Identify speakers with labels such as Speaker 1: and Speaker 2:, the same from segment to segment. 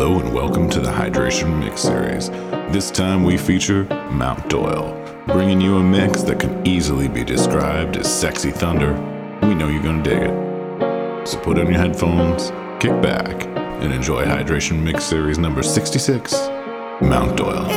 Speaker 1: Hello and welcome to the Hydration Mix Series. This time we feature Mount Doyle, bringing you a mix that can easily be described as sexy thunder. We know you're gonna dig it. So put on your headphones, kick back, and enjoy Hydration Mix Series number 66, Mount Doyle.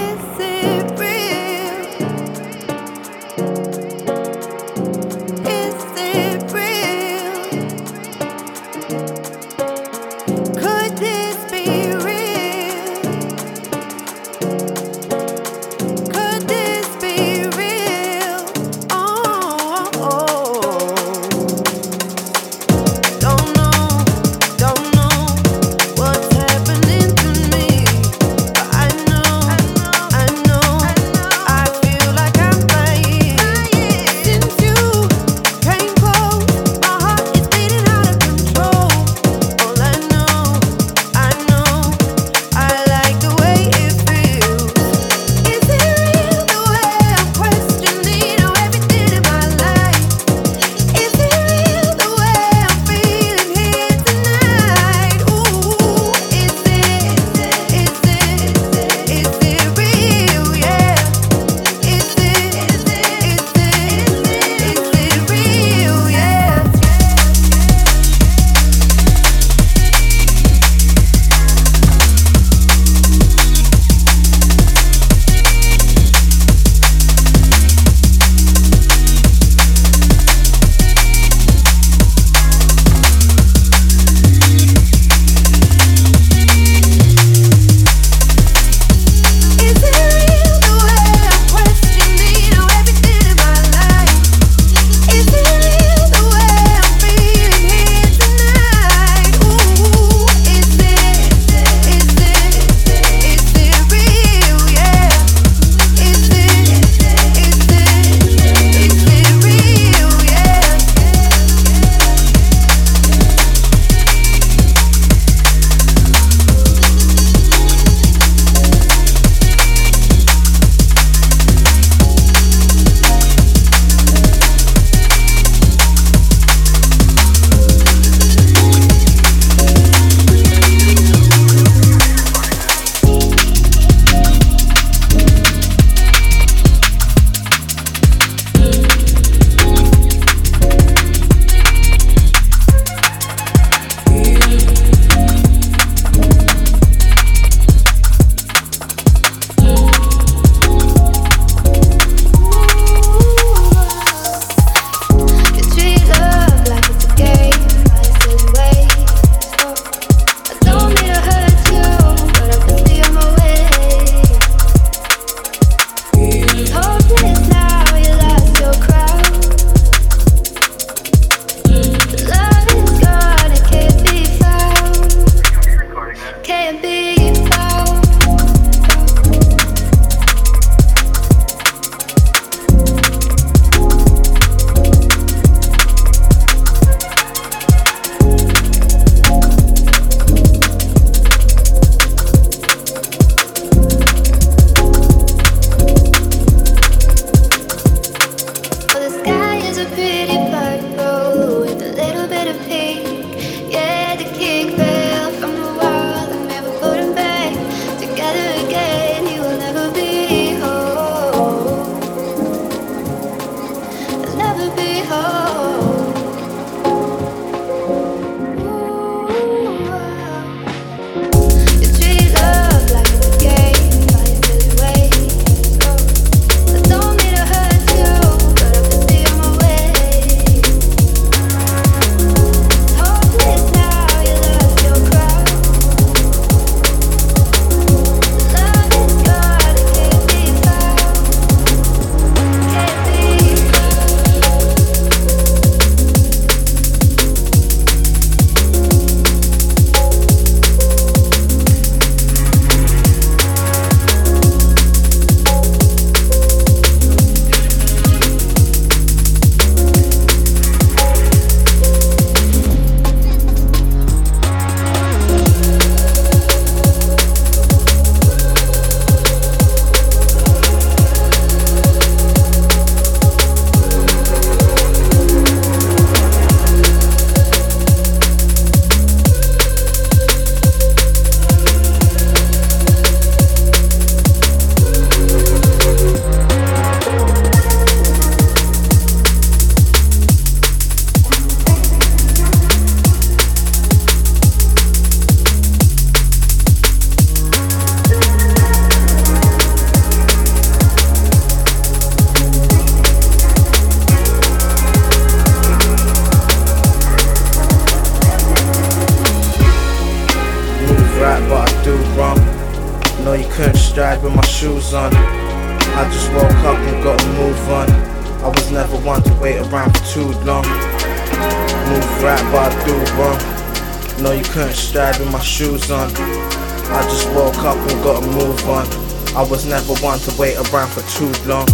Speaker 2: To
Speaker 3: wait around for too long.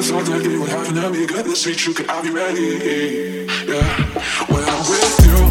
Speaker 3: I thought that it would happen to me.
Speaker 4: Goodness sweet, you could I be ready? Yeah, when I'm with you.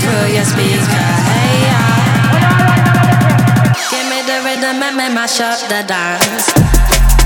Speaker 5: through your speaker. Hey, yeah. Give me the rhythm and me mash up the dance.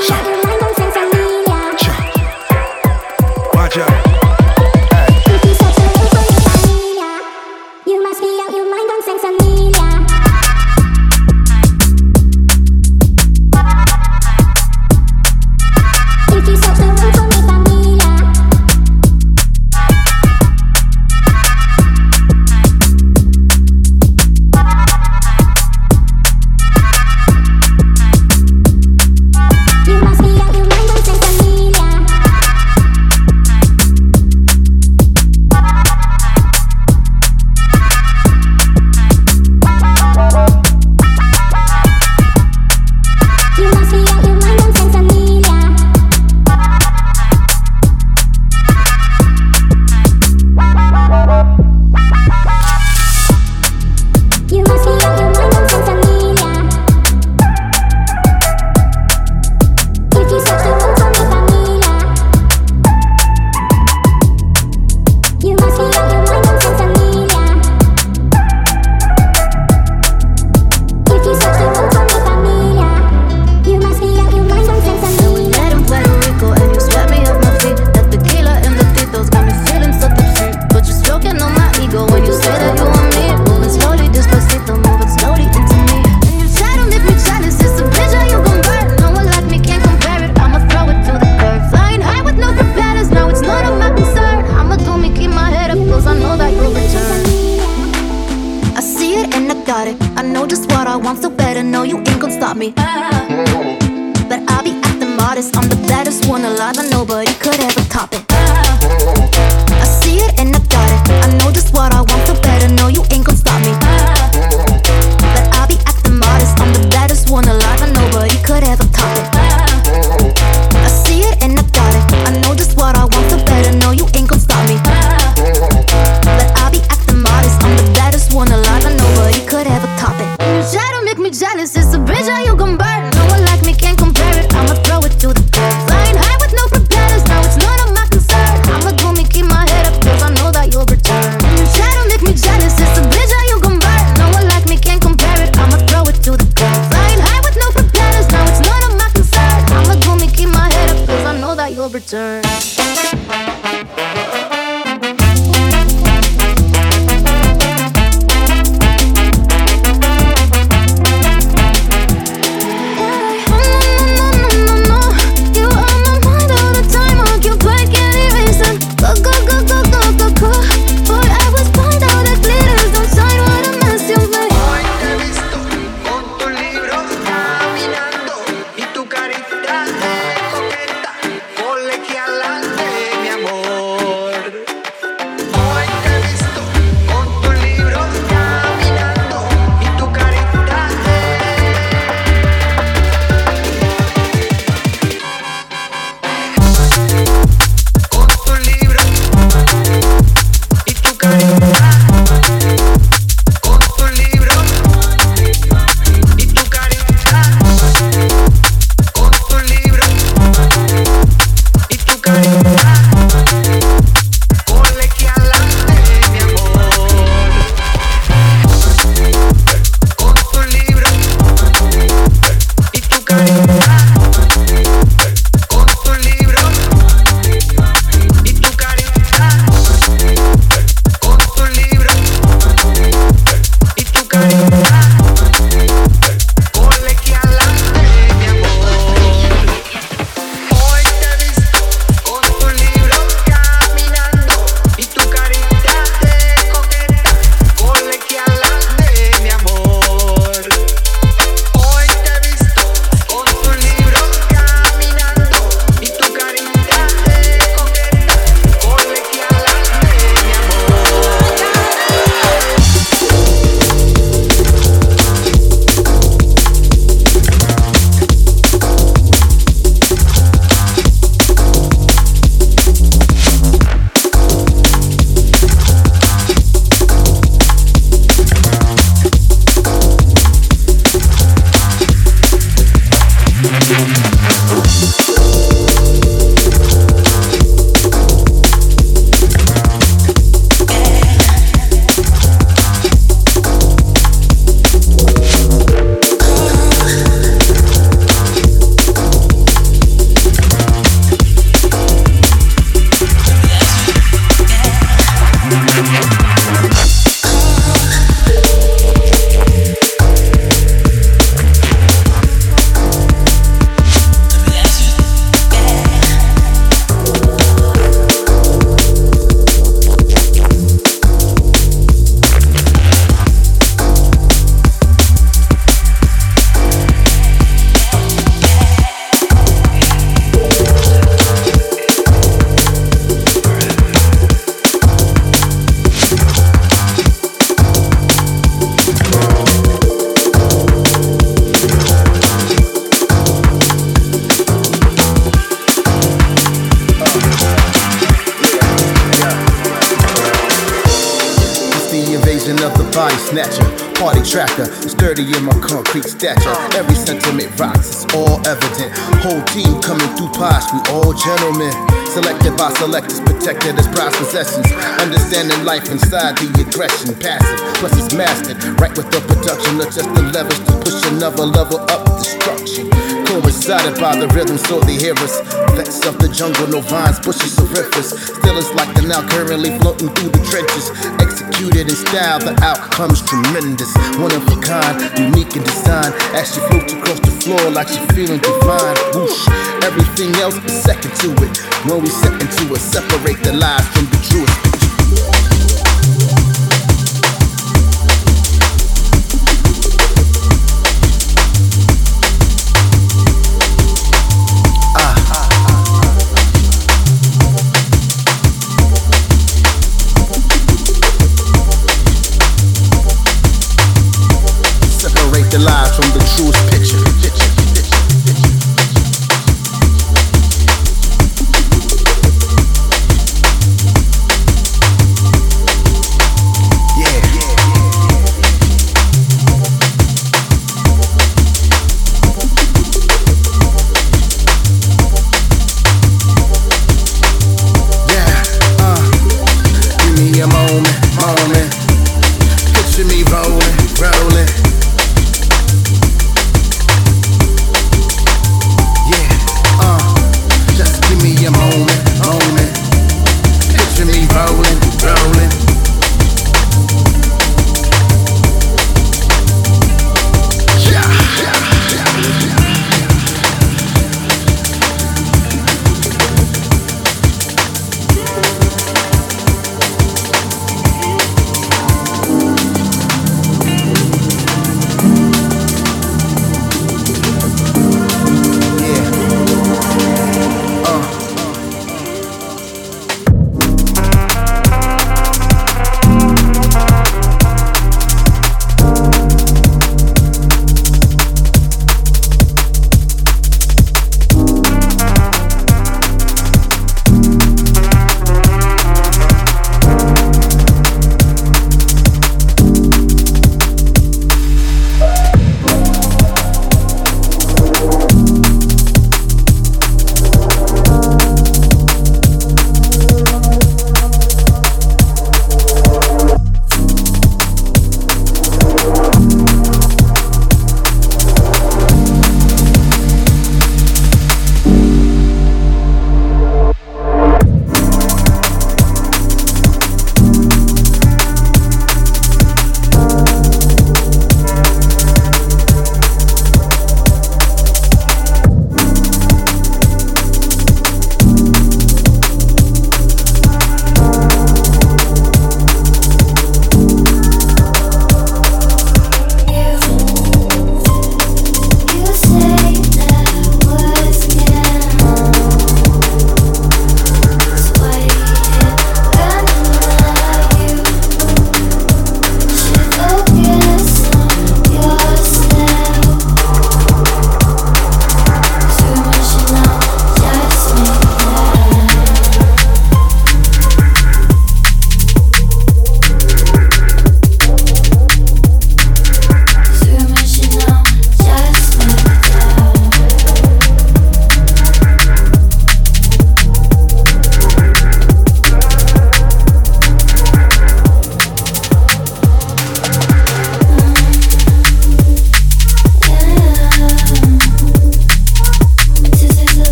Speaker 6: Listen,
Speaker 7: Right with the production, of
Speaker 8: just the levers to push another level up destruction. Coincided by the rhythm, so the hearers. us. Flex of the jungle, no vines, bushes, or rivers. Still, it's like the now currently floating through the trenches. Executed in style, the outcome's tremendous. One of a kind, unique in design. As she floats across the floor, like she feeling divine. Whoosh, everything else is second to it. When we step into it, separate the lies from the
Speaker 9: truest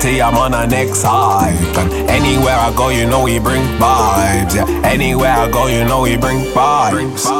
Speaker 9: I'm on an next hype. And anywhere I go, you know we bring vibes. Yeah, anywhere I go, you know we bring vibes.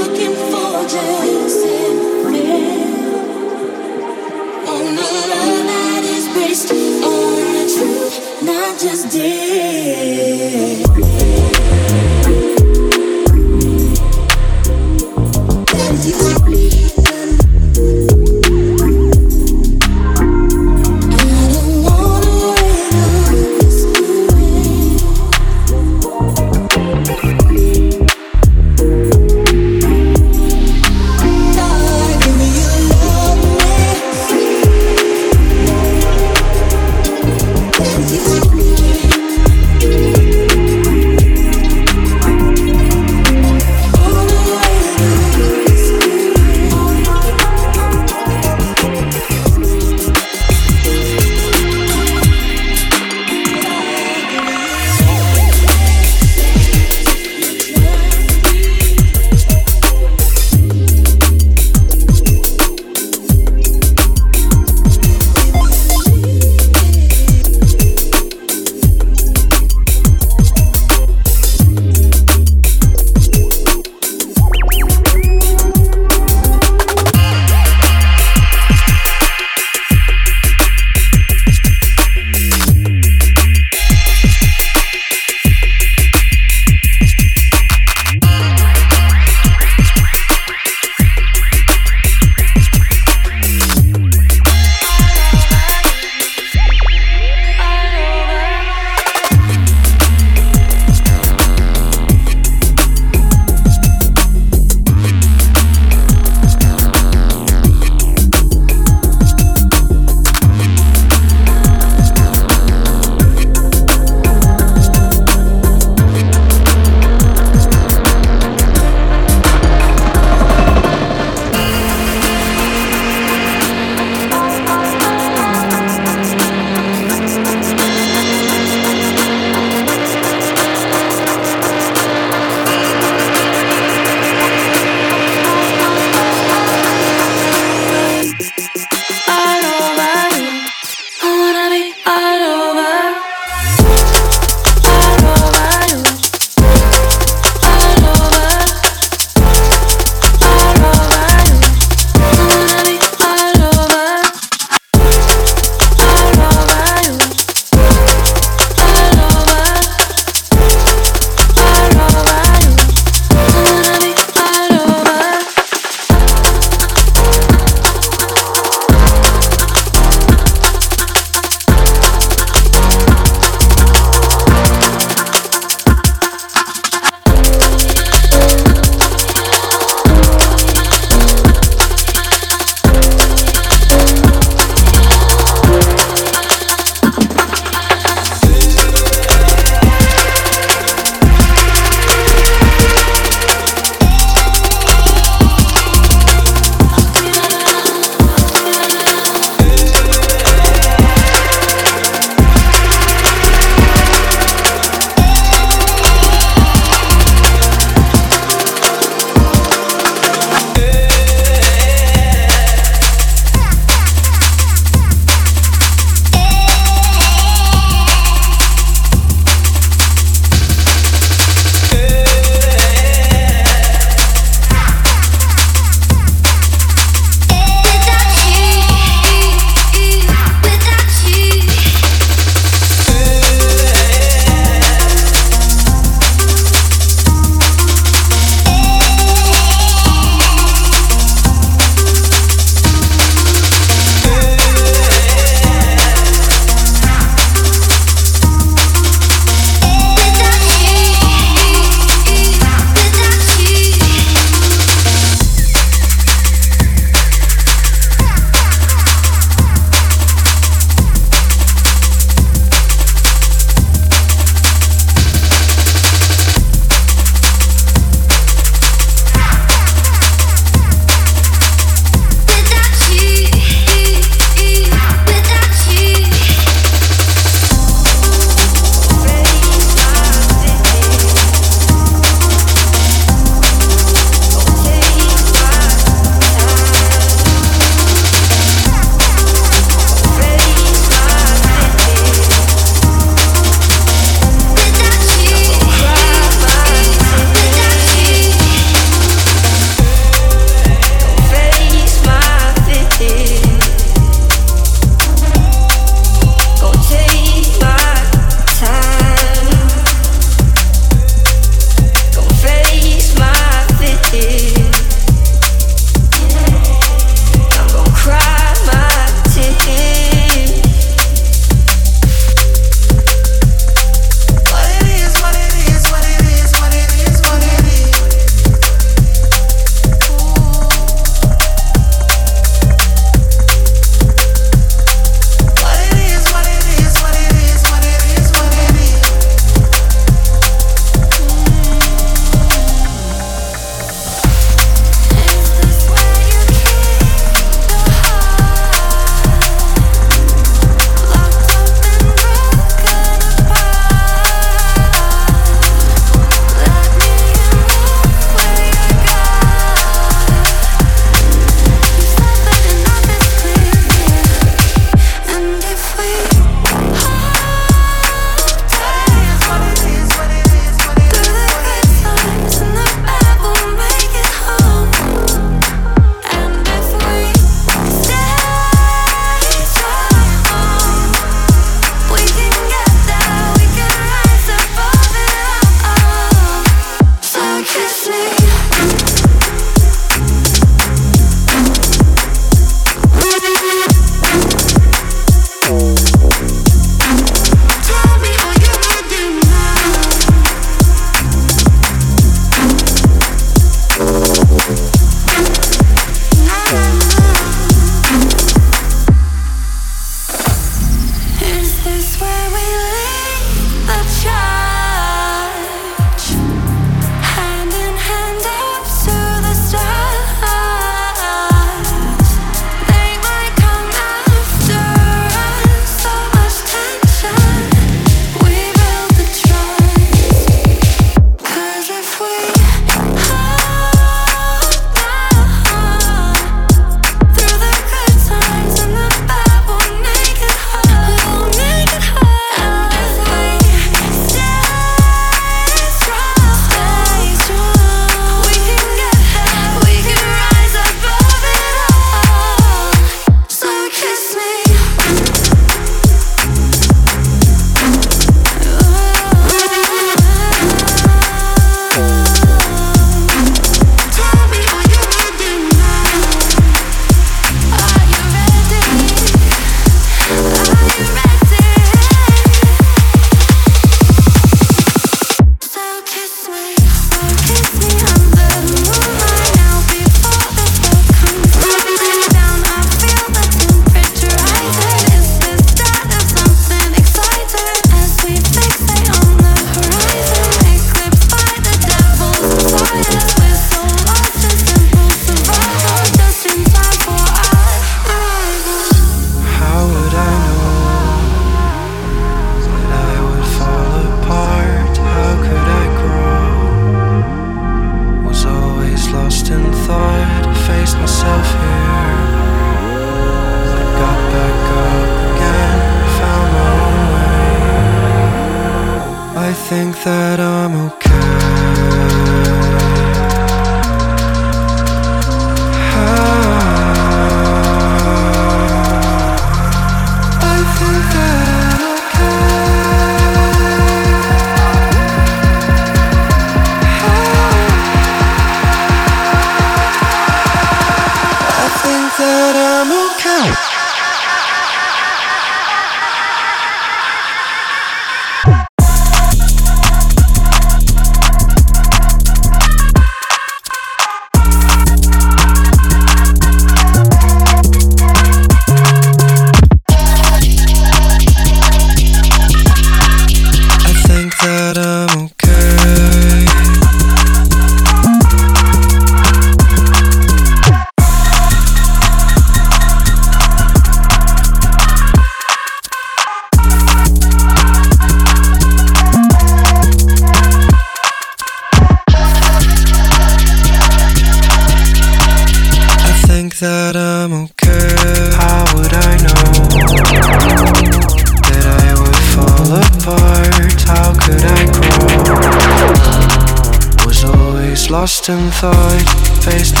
Speaker 9: face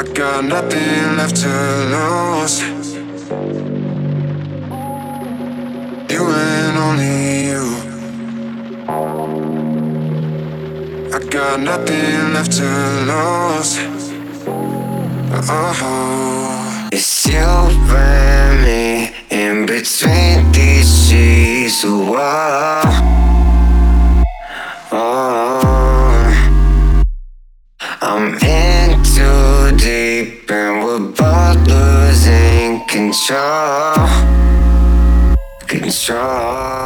Speaker 9: I
Speaker 10: got
Speaker 4: nothing left to lose. You
Speaker 11: and
Speaker 4: only you. I got nothing left to lose. Oh,
Speaker 11: it's you and me in between these sheets. Whoa. control, control.